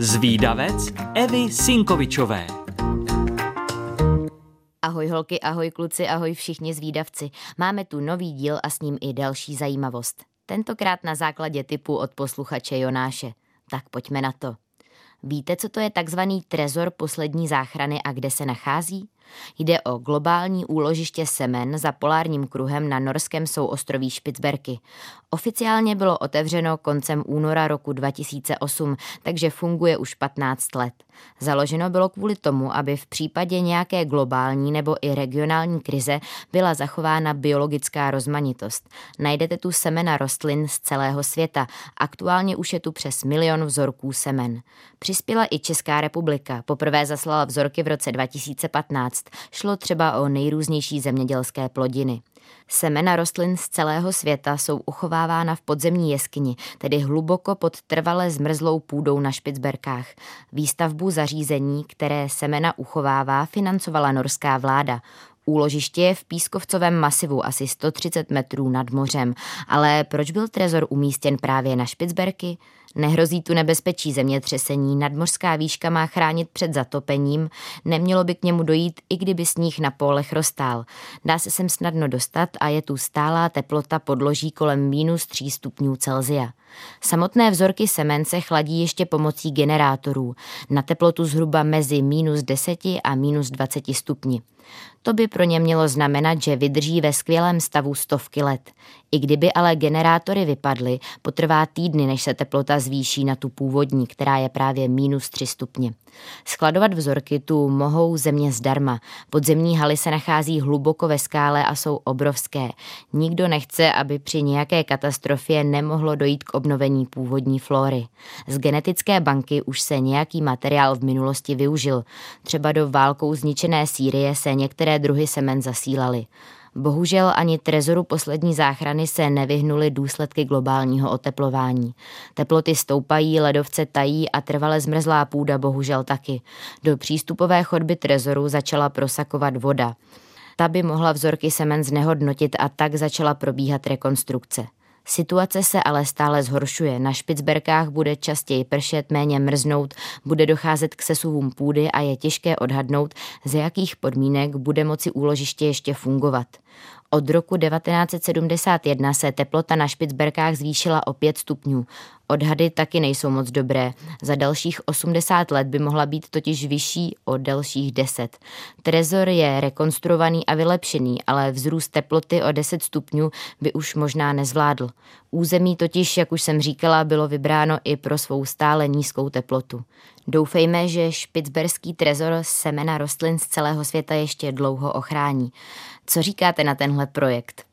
Zvídavec Evy Sinkovičové. Ahoj holky, ahoj kluci, ahoj všichni zvídavci. Máme tu nový díl a s ním i další zajímavost. Tentokrát na základě typu od posluchače Jonáše. Tak pojďme na to. Víte, co to je takzvaný trezor poslední záchrany a kde se nachází? Jde o globální úložiště semen za polárním kruhem na norském souostroví Špicberky. Oficiálně bylo otevřeno koncem února roku 2008, takže funguje už 15 let. Založeno bylo kvůli tomu, aby v případě nějaké globální nebo i regionální krize byla zachována biologická rozmanitost. Najdete tu semena rostlin z celého světa. Aktuálně už je tu přes milion vzorků semen. Přispěla i Česká republika. Poprvé zaslala vzorky v roce 2015 šlo třeba o nejrůznější zemědělské plodiny. Semena rostlin z celého světa jsou uchovávána v podzemní jeskyni, tedy hluboko pod trvale zmrzlou půdou na Špicberkách. Výstavbu zařízení, které semena uchovává, financovala norská vláda. Úložiště je v pískovcovém masivu asi 130 metrů nad mořem, ale proč byl trezor umístěn právě na Špicberky? Nehrozí tu nebezpečí zemětřesení, nadmořská výška má chránit před zatopením, nemělo by k němu dojít, i kdyby sníh na pólech roztál. Dá se sem snadno dostat a je tu stálá teplota podloží kolem minus 3 stupňů Celzia. Samotné vzorky semen se chladí ještě pomocí generátorů na teplotu zhruba mezi minus 10 a minus 20 stupni. To by pro ně mělo znamenat, že vydrží ve skvělém stavu stovky let. I kdyby ale generátory vypadly, potrvá týdny, než se teplota zvýší na tu původní, která je právě minus 3 stupně. Skladovat vzorky tu mohou země zdarma. Podzemní haly se nachází hluboko ve skále a jsou obrovské. Nikdo nechce, aby při nějaké katastrofě nemohlo dojít k obnovení původní flory. Z genetické banky už se nějaký materiál v minulosti využil. Třeba do válkou zničené Sýrie se některé druhy semen zasílaly. Bohužel ani trezoru poslední záchrany se nevyhnuly důsledky globálního oteplování. Teploty stoupají, ledovce tají a trvale zmrzlá půda bohužel taky. Do přístupové chodby trezoru začala prosakovat voda. Ta by mohla vzorky semen znehodnotit a tak začala probíhat rekonstrukce. Situace se ale stále zhoršuje. Na Špicberkách bude častěji pršet, méně mrznout, bude docházet k sesuvům půdy a je těžké odhadnout, ze jakých podmínek bude moci úložiště ještě fungovat. Od roku 1971 se teplota na Špicberkách zvýšila o 5 stupňů. Odhady taky nejsou moc dobré. Za dalších 80 let by mohla být totiž vyšší o dalších 10. Trezor je rekonstruovaný a vylepšený, ale vzrůst teploty o 10 stupňů by už možná nezvládl. Území totiž, jak už jsem říkala, bylo vybráno i pro svou stále nízkou teplotu. Doufejme, že špicberský trezor semena rostlin z celého světa ještě dlouho ochrání. Co říkáte na tenhle projekt?